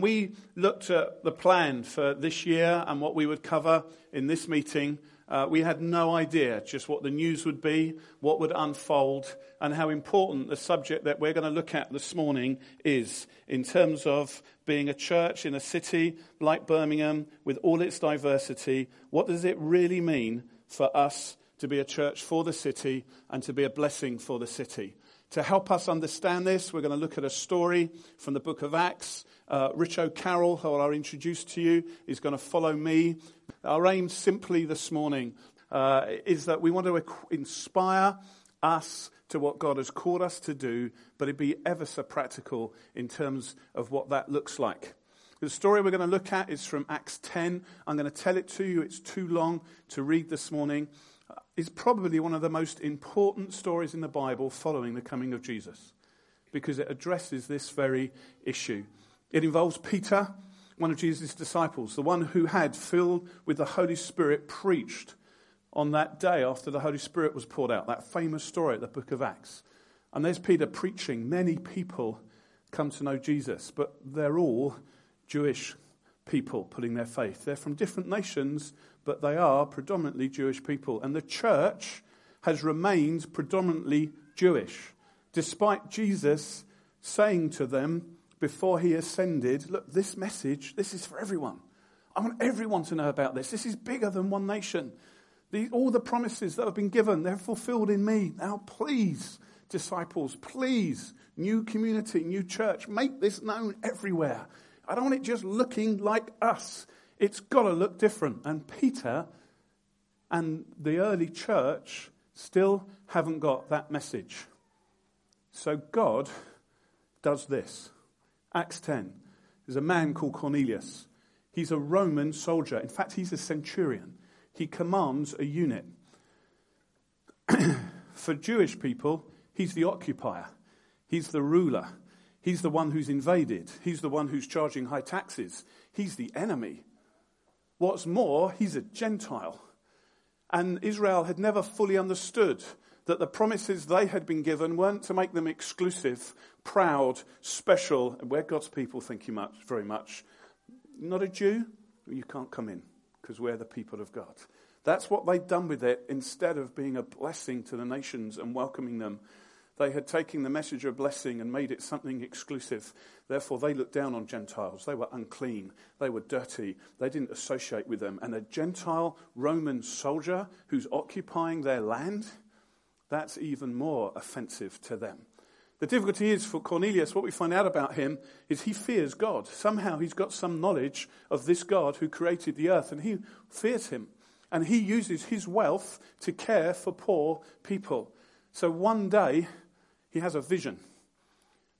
We looked at the plan for this year and what we would cover in this meeting. Uh, we had no idea just what the news would be, what would unfold, and how important the subject that we're going to look at this morning is in terms of being a church in a city like Birmingham with all its diversity. What does it really mean for us to be a church for the city and to be a blessing for the city? To help us understand this, we're going to look at a story from the book of Acts. Uh, Rich O'Carroll, who I'll introduce to you, is going to follow me. Our aim simply this morning uh, is that we want to inspire us to what God has called us to do, but it be ever so practical in terms of what that looks like. The story we're going to look at is from Acts 10. I'm going to tell it to you. It's too long to read this morning is probably one of the most important stories in the Bible following the coming of Jesus because it addresses this very issue. It involves Peter, one of Jesus' disciples, the one who had, filled with the Holy Spirit, preached on that day after the Holy Spirit was poured out, that famous story at the book of Acts. And there's Peter preaching. Many people come to know Jesus, but they're all Jewish people putting their faith. They're from different nations, but they are predominantly Jewish people. And the church has remained predominantly Jewish, despite Jesus saying to them before he ascended, Look, this message, this is for everyone. I want everyone to know about this. This is bigger than one nation. All the promises that have been given, they're fulfilled in me. Now, please, disciples, please, new community, new church, make this known everywhere. I don't want it just looking like us. It's got to look different. And Peter and the early church still haven't got that message. So God does this. Acts 10. There's a man called Cornelius. He's a Roman soldier. In fact, he's a centurion. He commands a unit. For Jewish people, he's the occupier, he's the ruler. He's the one who's invaded. He's the one who's charging high taxes. He's the enemy. What's more, he's a Gentile. And Israel had never fully understood that the promises they had been given weren't to make them exclusive, proud, special, where God's people think you much, very much. Not a Jew, you can't come in because we're the people of God. That's what they'd done with it instead of being a blessing to the nations and welcoming them they had taken the message of blessing and made it something exclusive. Therefore, they looked down on Gentiles. They were unclean. They were dirty. They didn't associate with them. And a Gentile Roman soldier who's occupying their land, that's even more offensive to them. The difficulty is for Cornelius, what we find out about him is he fears God. Somehow he's got some knowledge of this God who created the earth, and he fears him. And he uses his wealth to care for poor people. So one day, he has a vision.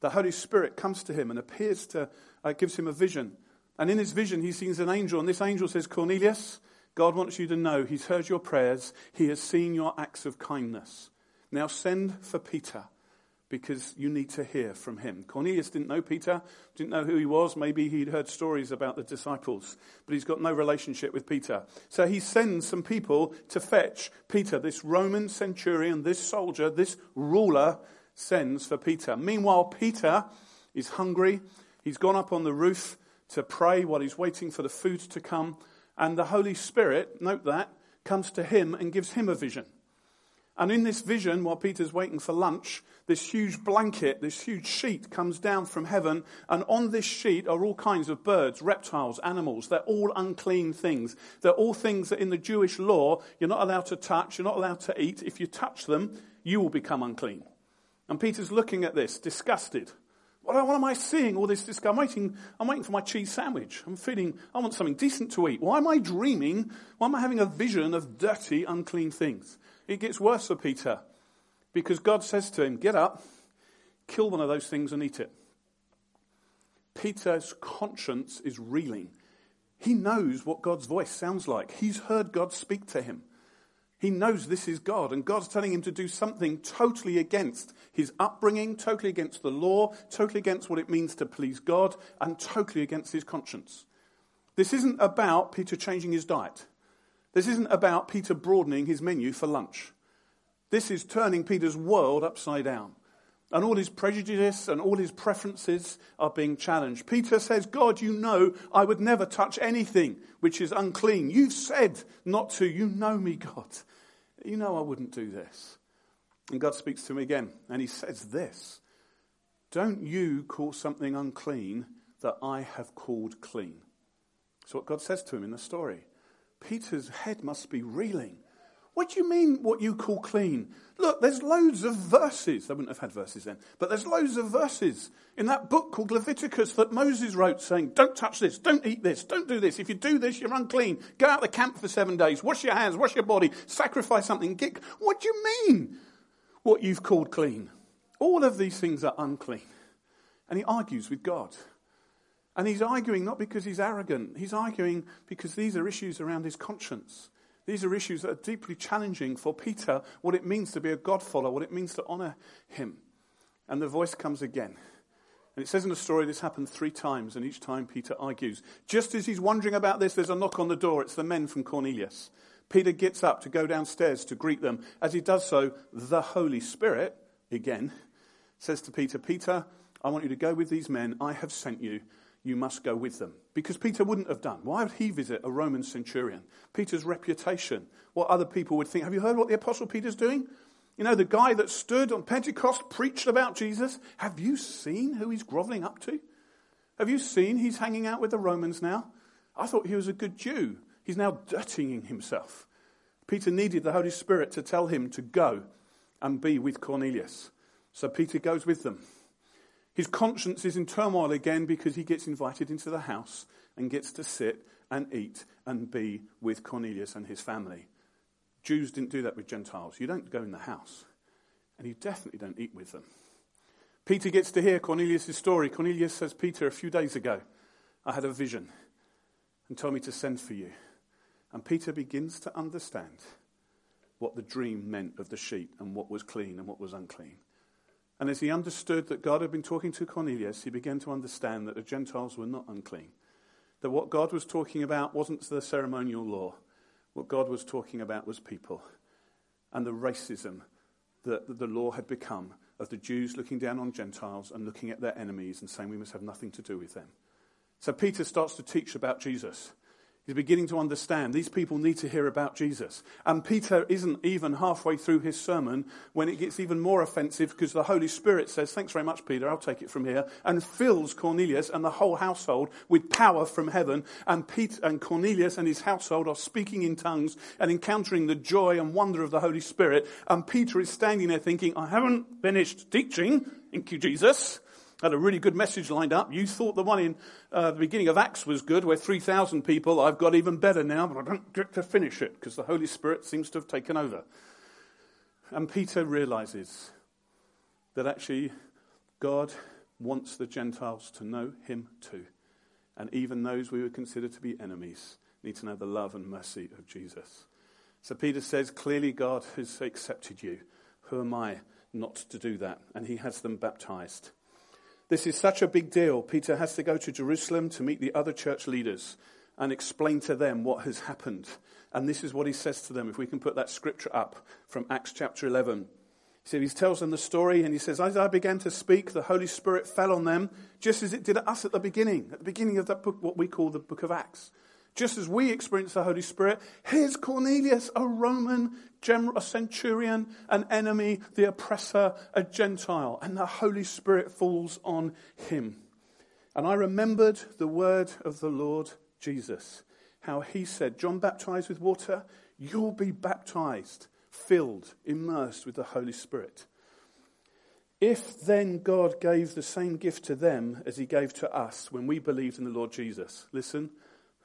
The Holy Spirit comes to him and appears to, uh, gives him a vision. And in his vision, he sees an angel, and this angel says, Cornelius, God wants you to know he's heard your prayers, he has seen your acts of kindness. Now send for Peter because you need to hear from him. Cornelius didn't know Peter, didn't know who he was. Maybe he'd heard stories about the disciples, but he's got no relationship with Peter. So he sends some people to fetch Peter, this Roman centurion, this soldier, this ruler sends for Peter. Meanwhile, Peter is hungry. He's gone up on the roof to pray while he's waiting for the food to come. And the Holy Spirit, note that, comes to him and gives him a vision. And in this vision, while Peter's waiting for lunch, this huge blanket, this huge sheet comes down from heaven. And on this sheet are all kinds of birds, reptiles, animals. They're all unclean things. They're all things that in the Jewish law, you're not allowed to touch, you're not allowed to eat. If you touch them, you will become unclean. And Peter's looking at this, disgusted. What, what am I seeing? All this disgust. I'm waiting, I'm waiting for my cheese sandwich. I'm feeling, I want something decent to eat. Why am I dreaming? Why am I having a vision of dirty, unclean things? It gets worse for Peter because God says to him, Get up, kill one of those things and eat it. Peter's conscience is reeling. He knows what God's voice sounds like. He's heard God speak to him. He knows this is God, and God's telling him to do something totally against his upbringing, totally against the law, totally against what it means to please God, and totally against his conscience. This isn't about Peter changing his diet. This isn't about Peter broadening his menu for lunch. This is turning Peter's world upside down. And all his prejudice and all his preferences are being challenged. Peter says, God, you know I would never touch anything which is unclean. You've said not to. You know me, God. You know I wouldn't do this. And God speaks to him again, and he says this Don't you call something unclean that I have called clean. That's what God says to him in the story. Peter's head must be reeling. What do you mean, what you call clean? Look, there's loads of verses. They wouldn't have had verses then, but there's loads of verses in that book called Leviticus that Moses wrote saying, don't touch this, don't eat this, don't do this. If you do this, you're unclean. Go out the camp for seven days, wash your hands, wash your body, sacrifice something. Get... What do you mean, what you've called clean? All of these things are unclean. And he argues with God. And he's arguing not because he's arrogant, he's arguing because these are issues around his conscience. These are issues that are deeply challenging for Peter what it means to be a God follower, what it means to honor him. And the voice comes again. And it says in the story this happened three times, and each time Peter argues. Just as he's wondering about this, there's a knock on the door. It's the men from Cornelius. Peter gets up to go downstairs to greet them. As he does so, the Holy Spirit, again, says to Peter, Peter, I want you to go with these men. I have sent you you must go with them. Because Peter wouldn't have done. Why would he visit a Roman centurion? Peter's reputation, what other people would think. Have you heard what the Apostle Peter's doing? You know, the guy that stood on Pentecost preached about Jesus. Have you seen who he's groveling up to? Have you seen he's hanging out with the Romans now? I thought he was a good Jew. He's now dirtying himself. Peter needed the Holy Spirit to tell him to go and be with Cornelius. So Peter goes with them. His conscience is in turmoil again because he gets invited into the house and gets to sit and eat and be with Cornelius and his family. Jews didn't do that with Gentiles. You don't go in the house, and you definitely don't eat with them. Peter gets to hear Cornelius' story. Cornelius says, Peter, a few days ago, I had a vision and told me to send for you. And Peter begins to understand what the dream meant of the sheep and what was clean and what was unclean. And as he understood that God had been talking to Cornelius, he began to understand that the Gentiles were not unclean. That what God was talking about wasn't the ceremonial law. What God was talking about was people and the racism that the law had become of the Jews looking down on Gentiles and looking at their enemies and saying we must have nothing to do with them. So Peter starts to teach about Jesus. He's beginning to understand these people need to hear about Jesus. And Peter isn't even halfway through his sermon when it gets even more offensive because the Holy Spirit says, Thanks very much, Peter, I'll take it from here, and fills Cornelius and the whole household with power from heaven. And, Peter, and Cornelius and his household are speaking in tongues and encountering the joy and wonder of the Holy Spirit. And Peter is standing there thinking, I haven't finished teaching. Thank you, Jesus had a really good message lined up. You thought the one in uh, the beginning of Acts was good, where 3,000 people. I've got even better now, but I don't get to finish it because the Holy Spirit seems to have taken over. And Peter realizes that actually God wants the Gentiles to know him too. And even those we would consider to be enemies need to know the love and mercy of Jesus. So Peter says, clearly God has accepted you. Who am I not to do that? And he has them baptized. This is such a big deal. Peter has to go to Jerusalem to meet the other church leaders and explain to them what has happened. And this is what he says to them. If we can put that scripture up from Acts chapter 11. So he tells them the story and he says, As I began to speak, the Holy Spirit fell on them, just as it did us at the beginning, at the beginning of that book, what we call the book of Acts. Just as we experience the Holy Spirit, here's Cornelius, a Roman general, a centurion, an enemy, the oppressor, a Gentile, and the Holy Spirit falls on him. And I remembered the word of the Lord Jesus, how he said, John baptized with water, you'll be baptized, filled, immersed with the Holy Spirit. If then God gave the same gift to them as he gave to us when we believed in the Lord Jesus, listen,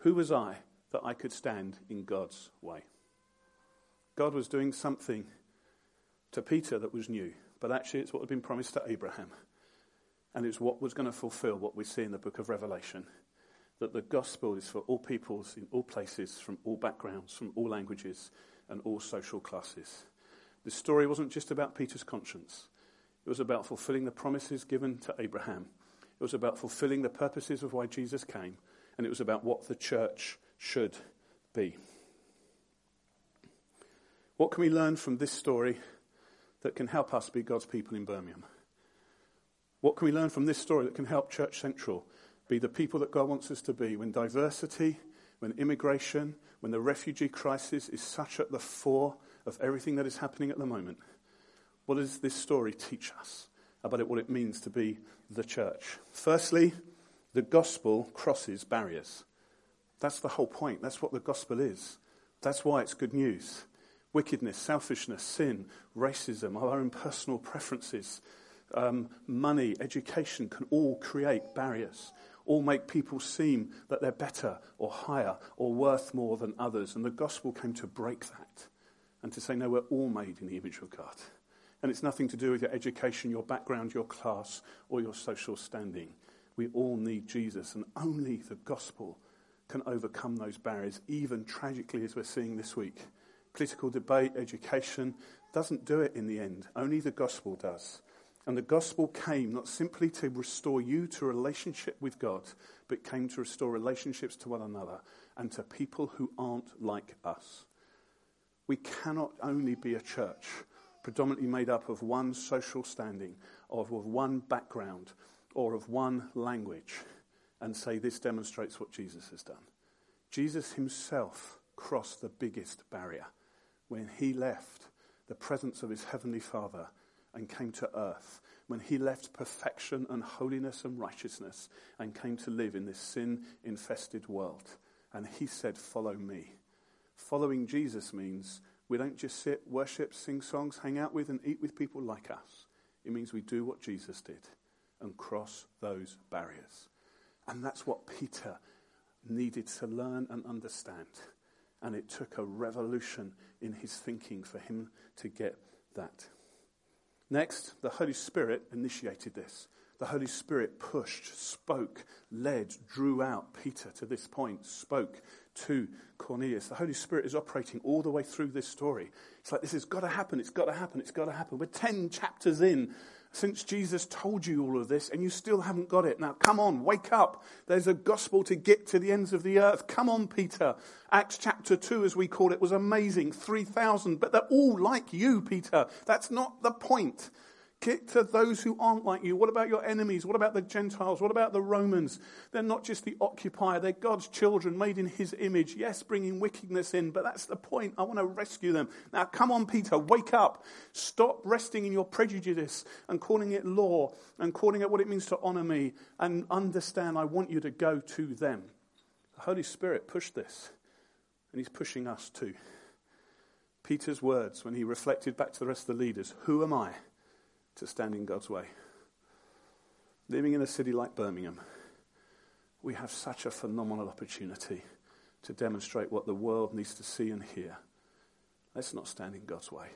who was I that I could stand in God's way? God was doing something to Peter that was new, but actually it's what had been promised to Abraham. And it's what was going to fulfill what we see in the book of Revelation that the gospel is for all peoples in all places, from all backgrounds, from all languages, and all social classes. The story wasn't just about Peter's conscience, it was about fulfilling the promises given to Abraham. It was about fulfilling the purposes of why Jesus came and it was about what the church should be. What can we learn from this story that can help us be God's people in Birmingham? What can we learn from this story that can help Church Central be the people that God wants us to be when diversity, when immigration, when the refugee crisis is such at the fore of everything that is happening at the moment? What does this story teach us about what it means to be the church? Firstly, the gospel crosses barriers. That's the whole point. That's what the gospel is. That's why it's good news. Wickedness, selfishness, sin, racism, our own personal preferences, um, money, education can all create barriers, all make people seem that they're better or higher or worth more than others. And the gospel came to break that and to say, no, we're all made in the image of God. And it's nothing to do with your education, your background, your class, or your social standing. We all need Jesus, and only the gospel can overcome those barriers, even tragically, as we're seeing this week. Political debate, education doesn't do it in the end. Only the gospel does. And the gospel came not simply to restore you to relationship with God, but came to restore relationships to one another and to people who aren't like us. We cannot only be a church predominantly made up of one social standing, of, of one background, or of one language, and say this demonstrates what Jesus has done. Jesus himself crossed the biggest barrier when he left the presence of his heavenly Father and came to earth, when he left perfection and holiness and righteousness and came to live in this sin infested world. And he said, Follow me. Following Jesus means we don't just sit, worship, sing songs, hang out with, and eat with people like us. It means we do what Jesus did and cross those barriers. And that's what Peter needed to learn and understand. And it took a revolution in his thinking for him to get that. Next, the Holy Spirit initiated this. The Holy Spirit pushed, spoke, led, drew out Peter to this point, spoke to Cornelius. The Holy Spirit is operating all the way through this story. It's like, this has got to happen, it's got to happen, it's got to happen. We're 10 chapters in since Jesus told you all of this and you still haven't got it. Now, come on, wake up. There's a gospel to get to the ends of the earth. Come on, Peter. Acts chapter 2, as we call it, was amazing. 3,000, but they're all like you, Peter. That's not the point. To those who aren't like you. What about your enemies? What about the Gentiles? What about the Romans? They're not just the occupier, they're God's children made in his image. Yes, bringing wickedness in, but that's the point. I want to rescue them. Now, come on, Peter, wake up. Stop resting in your prejudice and calling it law and calling it what it means to honor me and understand I want you to go to them. The Holy Spirit pushed this, and he's pushing us too. Peter's words when he reflected back to the rest of the leaders Who am I? To stand in God's way. Living in a city like Birmingham, we have such a phenomenal opportunity to demonstrate what the world needs to see and hear. Let's not stand in God's way.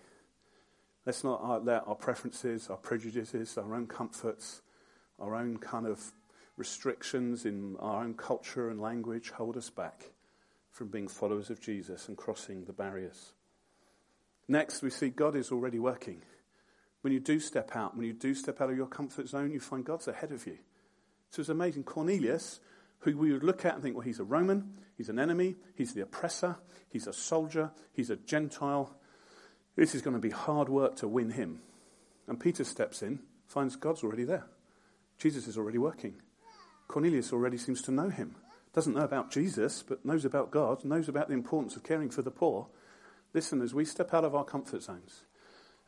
Let's not let our preferences, our prejudices, our own comforts, our own kind of restrictions in our own culture and language hold us back from being followers of Jesus and crossing the barriers. Next, we see God is already working. When you do step out, when you do step out of your comfort zone, you find God's ahead of you. So it's amazing. Cornelius, who we would look at and think, well, he's a Roman, he's an enemy, he's the oppressor, he's a soldier, he's a Gentile. This is going to be hard work to win him. And Peter steps in, finds God's already there. Jesus is already working. Cornelius already seems to know him. Doesn't know about Jesus, but knows about God, knows about the importance of caring for the poor. Listen, as we step out of our comfort zones,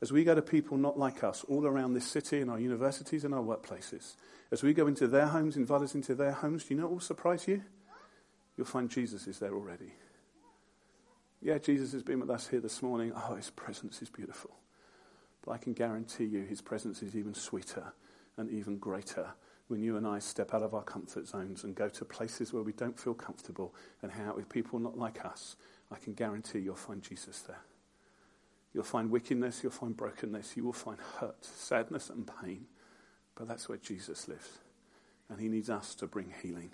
as we go to people not like us all around this city and our universities and our workplaces, as we go into their homes, invite us into their homes, do you know what will surprise you? You'll find Jesus is there already. Yeah, Jesus has been with us here this morning. Oh, his presence is beautiful. But I can guarantee you his presence is even sweeter and even greater when you and I step out of our comfort zones and go to places where we don't feel comfortable and hang out with people not like us. I can guarantee you'll find Jesus there. You'll find wickedness, you'll find brokenness, you will find hurt, sadness, and pain. But that's where Jesus lives. And he needs us to bring healing.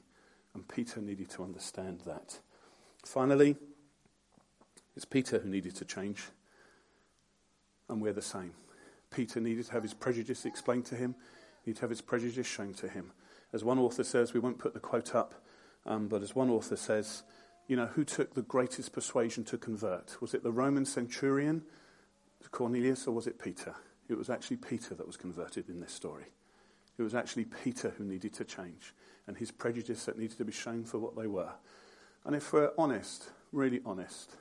And Peter needed to understand that. Finally, it's Peter who needed to change. And we're the same. Peter needed to have his prejudice explained to him, he needed to have his prejudice shown to him. As one author says, we won't put the quote up, um, but as one author says, you know, who took the greatest persuasion to convert? Was it the Roman centurion Cornelius or was it Peter? It was actually Peter that was converted in this story. It was actually Peter who needed to change and his prejudice that needed to be shown for what they were. And if we're honest, really honest,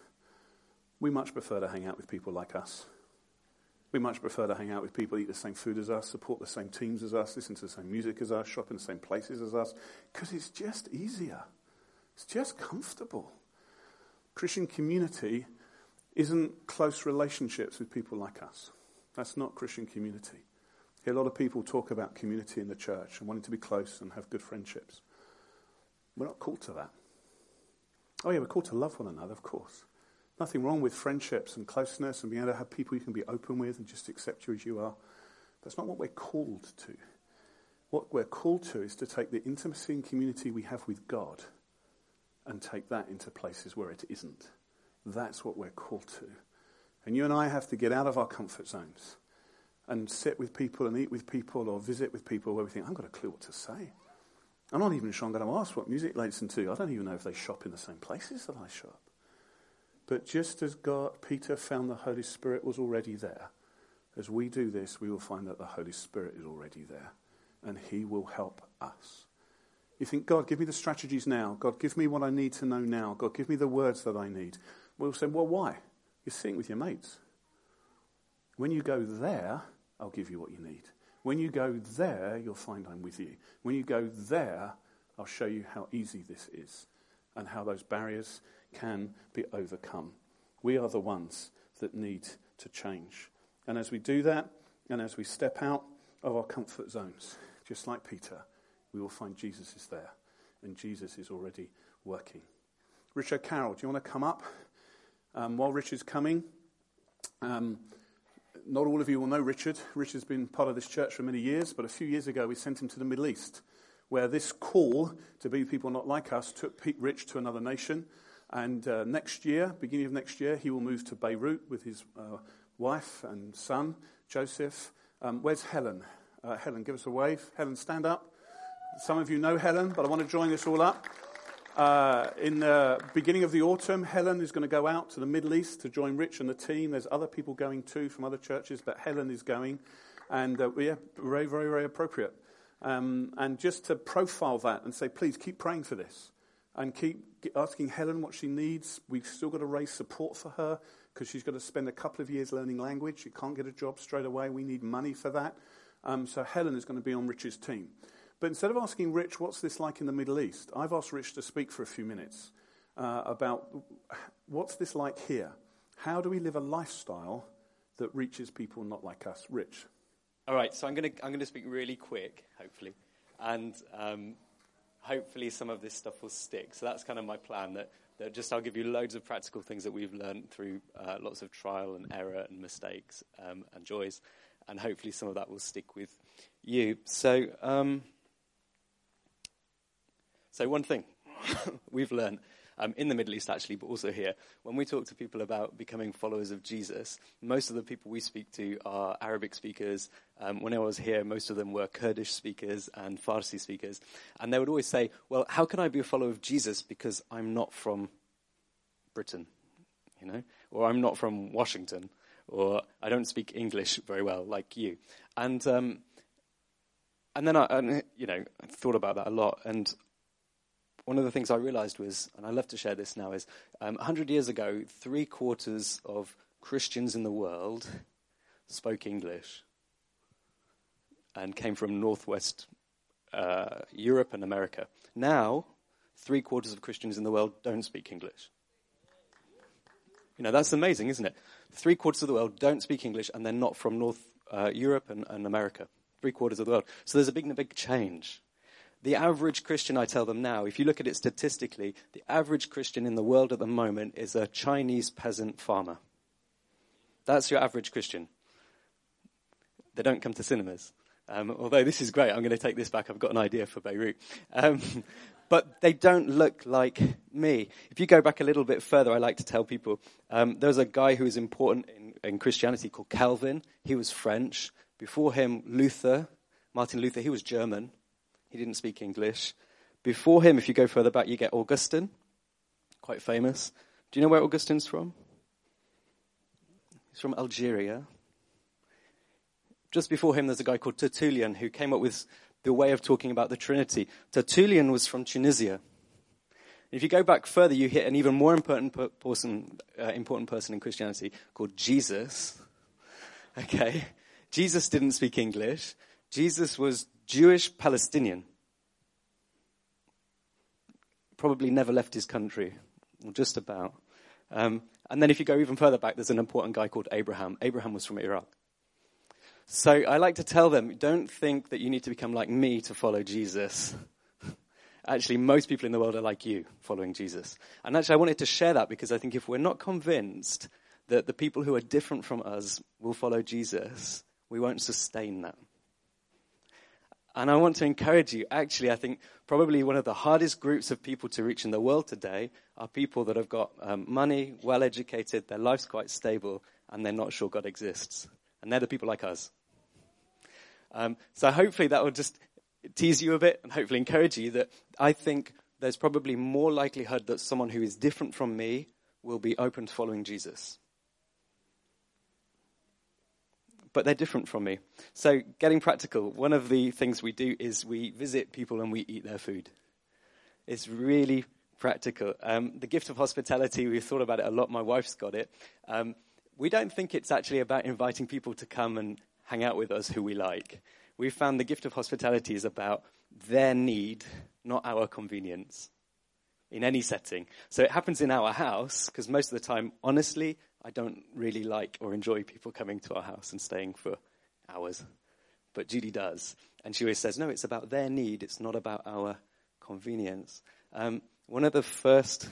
we much prefer to hang out with people like us. We much prefer to hang out with people, eat the same food as us, support the same teams as us, listen to the same music as us, shop in the same places as us, because it's just easier. It's just comfortable. Christian community isn't close relationships with people like us. That's not Christian community. A lot of people talk about community in the church and wanting to be close and have good friendships. We're not called to that. Oh, yeah, we're called to love one another, of course. Nothing wrong with friendships and closeness and being able to have people you can be open with and just accept you as you are. That's not what we're called to. What we're called to is to take the intimacy and community we have with God and take that into places where it isn't. That's what we're called to. And you and I have to get out of our comfort zones and sit with people and eat with people or visit with people where we think, I've got a clue what to say. I'm not even sure I'm going to ask what music they listen to. I don't even know if they shop in the same places that I shop. But just as God, Peter found the Holy Spirit was already there, as we do this, we will find that the Holy Spirit is already there and he will help us. You think, God, give me the strategies now. God, give me what I need to know now. God, give me the words that I need. We'll say, well, why? You're sitting with your mates. When you go there, I'll give you what you need. When you go there, you'll find I'm with you. When you go there, I'll show you how easy this is and how those barriers can be overcome. We are the ones that need to change. And as we do that, and as we step out of our comfort zones, just like Peter, we will find Jesus is there. And Jesus is already working. Richard Carroll, do you want to come up? Um, while Richard's coming, um, not all of you will know Richard. Richard's been part of this church for many years, but a few years ago we sent him to the Middle East, where this call to be people not like us took Pete Rich to another nation. And uh, next year, beginning of next year, he will move to Beirut with his uh, wife and son, Joseph. Um, where's Helen? Uh, Helen, give us a wave. Helen, stand up. Some of you know Helen, but I want to join this all up. Uh, in the beginning of the autumn, Helen is going to go out to the Middle East to join Rich and the team. There's other people going too from other churches, but Helen is going. And uh, yeah, very, very, very appropriate. Um, and just to profile that and say, please keep praying for this and keep asking Helen what she needs. We've still got to raise support for her because she's got to spend a couple of years learning language. She can't get a job straight away. We need money for that. Um, so Helen is going to be on Rich's team. But instead of asking Rich, what's this like in the Middle East, I've asked Rich to speak for a few minutes uh, about what's this like here? How do we live a lifestyle that reaches people not like us? Rich. All right, so I'm going to I'm to speak really quick, hopefully, and um, hopefully some of this stuff will stick. So that's kind of my plan. That, that just I'll give you loads of practical things that we've learned through uh, lots of trial and error and mistakes um, and joys, and hopefully some of that will stick with you. So. Um, so, one thing we've learned um, in the Middle East, actually, but also here, when we talk to people about becoming followers of Jesus, most of the people we speak to are Arabic speakers. Um, when I was here, most of them were Kurdish speakers and Farsi speakers. And they would always say, Well, how can I be a follower of Jesus because I'm not from Britain, you know, or I'm not from Washington, or I don't speak English very well like you. And, um, and then I, and, you know, I thought about that a lot. And one of the things I realized was, and I love to share this now, is um, 100 years ago, three quarters of Christians in the world spoke English and came from northwest uh, Europe and America. Now, three quarters of Christians in the world don't speak English. You know, that's amazing, isn't it? Three quarters of the world don't speak English and they're not from North uh, Europe and, and America. Three quarters of the world. So there's a big, big change. The average Christian, I tell them now, if you look at it statistically, the average Christian in the world at the moment is a Chinese peasant farmer. That's your average Christian. They don't come to cinemas. Um, although this is great, I'm going to take this back. I've got an idea for Beirut. Um, but they don't look like me. If you go back a little bit further, I like to tell people um, was a guy who was important in, in Christianity called Calvin. He was French. Before him, Luther, Martin Luther, he was German. He didn't speak English. Before him, if you go further back, you get Augustine, quite famous. Do you know where Augustine's from? He's from Algeria. Just before him, there's a guy called Tertullian who came up with the way of talking about the Trinity. Tertullian was from Tunisia. If you go back further, you hit an even more important person, uh, important person in Christianity called Jesus. Okay, Jesus didn't speak English. Jesus was Jewish Palestinian. Probably never left his country, or just about. Um, and then if you go even further back, there's an important guy called Abraham. Abraham was from Iraq. So I like to tell them don't think that you need to become like me to follow Jesus. actually, most people in the world are like you following Jesus. And actually, I wanted to share that because I think if we're not convinced that the people who are different from us will follow Jesus, we won't sustain that. And I want to encourage you. Actually, I think probably one of the hardest groups of people to reach in the world today are people that have got um, money, well educated, their life's quite stable, and they're not sure God exists. And they're the people like us. Um, so hopefully that will just tease you a bit and hopefully encourage you that I think there's probably more likelihood that someone who is different from me will be open to following Jesus. But they're different from me. So, getting practical, one of the things we do is we visit people and we eat their food. It's really practical. Um, the gift of hospitality, we've thought about it a lot. My wife's got it. Um, we don't think it's actually about inviting people to come and hang out with us who we like. We've found the gift of hospitality is about their need, not our convenience, in any setting. So it happens in our house, because most of the time, honestly, I don't really like or enjoy people coming to our house and staying for hours. But Judy does. And she always says, no, it's about their need, it's not about our convenience. Um, one of the first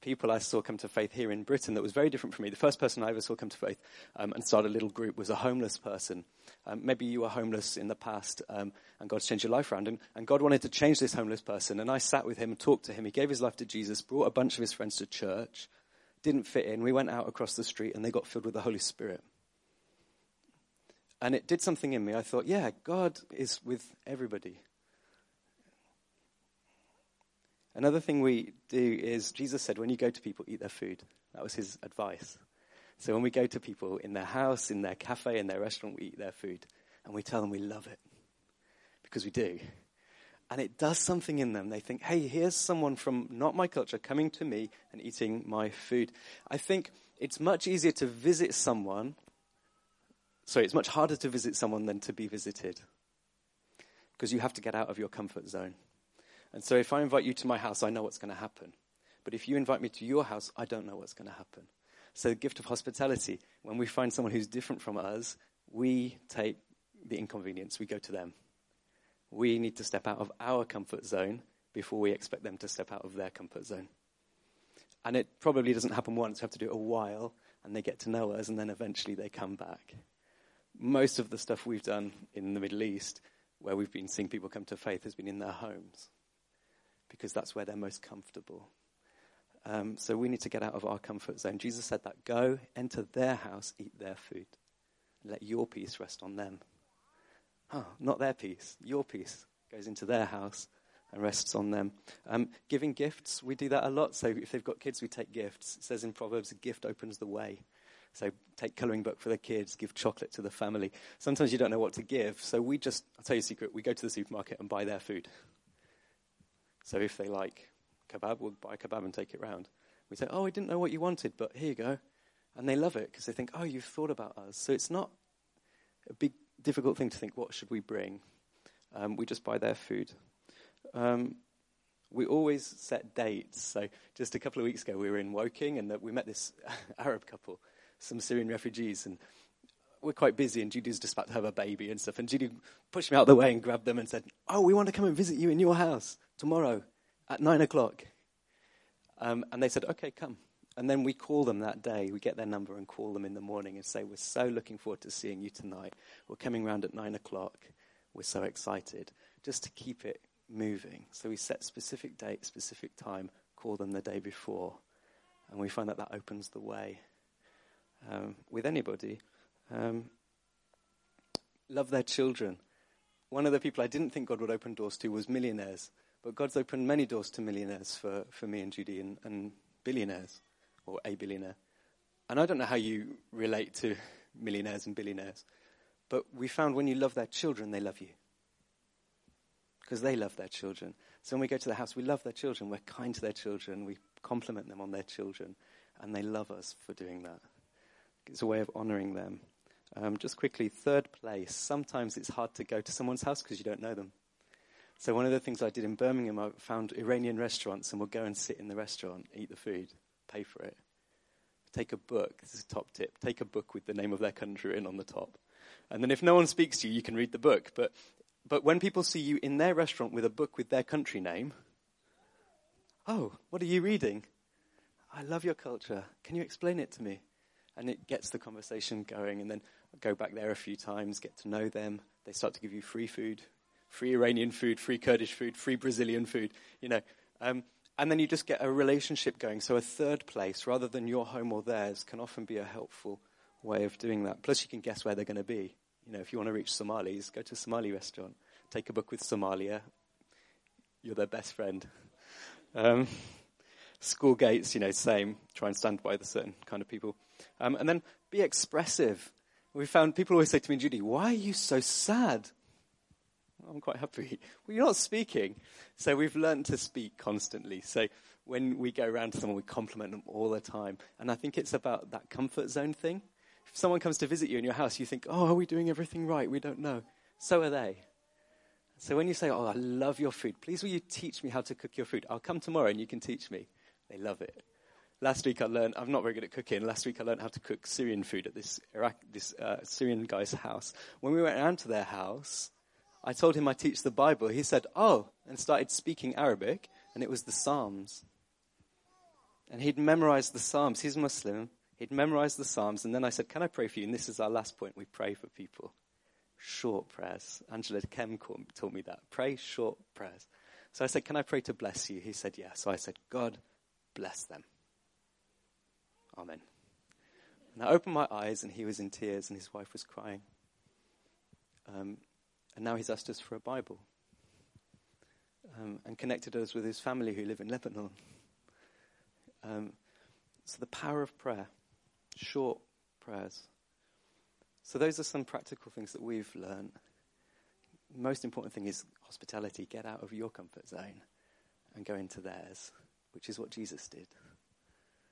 people I saw come to faith here in Britain that was very different from me. The first person I ever saw come to faith um, and start a little group was a homeless person. Um, maybe you were homeless in the past um, and God's changed your life around. And, and God wanted to change this homeless person. And I sat with him and talked to him. He gave his life to Jesus, brought a bunch of his friends to church, didn't fit in. We went out across the street and they got filled with the Holy Spirit. And it did something in me. I thought, yeah, God is with everybody. Another thing we do is Jesus said, when you go to people, eat their food. That was his advice. So when we go to people in their house, in their cafe, in their restaurant, we eat their food. And we tell them we love it. Because we do. And it does something in them. They think, hey, here's someone from not my culture coming to me and eating my food. I think it's much easier to visit someone. Sorry, it's much harder to visit someone than to be visited. Because you have to get out of your comfort zone. And so if I invite you to my house, I know what's going to happen. But if you invite me to your house, I don't know what's going to happen. So the gift of hospitality, when we find someone who's different from us, we take the inconvenience, we go to them. We need to step out of our comfort zone before we expect them to step out of their comfort zone. And it probably doesn't happen once. We have to do it a while, and they get to know us, and then eventually they come back. Most of the stuff we've done in the Middle East, where we've been seeing people come to faith, has been in their homes because that's where they're most comfortable. Um, so we need to get out of our comfort zone. Jesus said that go, enter their house, eat their food. Let your peace rest on them. Not their peace. Your peace goes into their house and rests on them. Um, giving gifts, we do that a lot. So if they've got kids, we take gifts. It says in Proverbs, a gift opens the way. So take colouring book for the kids, give chocolate to the family. Sometimes you don't know what to give. So we just, I'll tell you a secret, we go to the supermarket and buy their food. So if they like kebab, we'll buy kebab and take it round. We say, oh, I didn't know what you wanted, but here you go. And they love it because they think, oh, you've thought about us. So it's not a big, difficult thing to think, what should we bring? Um, we just buy their food. Um, we always set dates. So just a couple of weeks ago, we were in Woking and we met this Arab couple, some Syrian refugees, and we're quite busy. And Judy's just about to have a baby and stuff. And Judy pushed me out of the way and grabbed them and said, "Oh, we want to come and visit you in your house." tomorrow at nine o'clock. Um, and they said, okay, come. And then we call them that day. We get their number and call them in the morning and say, we're so looking forward to seeing you tonight. We're coming round at nine o'clock. We're so excited. Just to keep it moving. So we set specific date, specific time, call them the day before. And we find that that opens the way um, with anybody. Um, love their children. One of the people I didn't think God would open doors to was millionaires. But God's opened many doors to millionaires for, for me and Judy and, and billionaires, or a billionaire. And I don't know how you relate to millionaires and billionaires, But we found when you love their children, they love you. Because they love their children. So when we go to the house, we love their children. We're kind to their children. We compliment them on their children. And they love us for doing that. It's a way of honoring them. Um, just quickly, third place. Sometimes it's hard to go to someone's house because you don't know them. So one of the things I did in Birmingham, I found Iranian restaurants and we'll go and sit in the restaurant, eat the food, pay for it. Take a book. This is a top tip. Take a book with the name of their country in on the top. And then if no one speaks to you, you can read the book. But, but when people see you in their restaurant with a book with their country name, oh, what are you reading? I love your culture. Can you explain it to me? And it gets the conversation going. And then go back there a few times, get to know them. They start to give you free food, free Iranian food, free Kurdish food, free Brazilian food, you know. Um, and then you just get a relationship going. So a third place, rather than your home or theirs, can often be a helpful way of doing that. Plus, you can guess where they're going to be. You know, if you want to reach Somalis, go to a Somali restaurant. Take a book with Somalia. You're their best friend. Um, school gates, you know, same. Try and stand by the certain kind of people. Um, and then be expressive. We found people always say to me, Judy, why are you so sad? I'm quite happy. Well, you're not speaking. So we've learned to speak constantly. So when we go around to someone, we compliment them all the time. And I think it's about that comfort zone thing. If someone comes to visit you in your house, you think, oh, are we doing everything right? We don't know. So are they. So when you say, oh, I love your food, please will you teach me how to cook your food? I'll come tomorrow and you can teach me. They love it. Last week I learned, I'm not very good at cooking. Last week I learned how to cook Syrian food at this, Iraq, this uh, Syrian guy's house. When we went around to their house, I told him I teach the Bible. He said, oh, and started speaking Arabic, and it was the Psalms. And he'd memorized the Psalms. He's Muslim. He'd memorized the Psalms, and then I said, Can I pray for you? And this is our last point. We pray for people. Short prayers. Angela Kem taught me that. Pray short prayers. So I said, Can I pray to bless you? He said, Yeah. So I said, God, bless them. Amen. And I opened my eyes, and he was in tears, and his wife was crying. Um, and now he's asked us for a Bible um, and connected us with his family who live in Lebanon. Um, so the power of prayer short prayers. So, those are some practical things that we've learned. Most important thing is hospitality. Get out of your comfort zone and go into theirs, which is what Jesus did.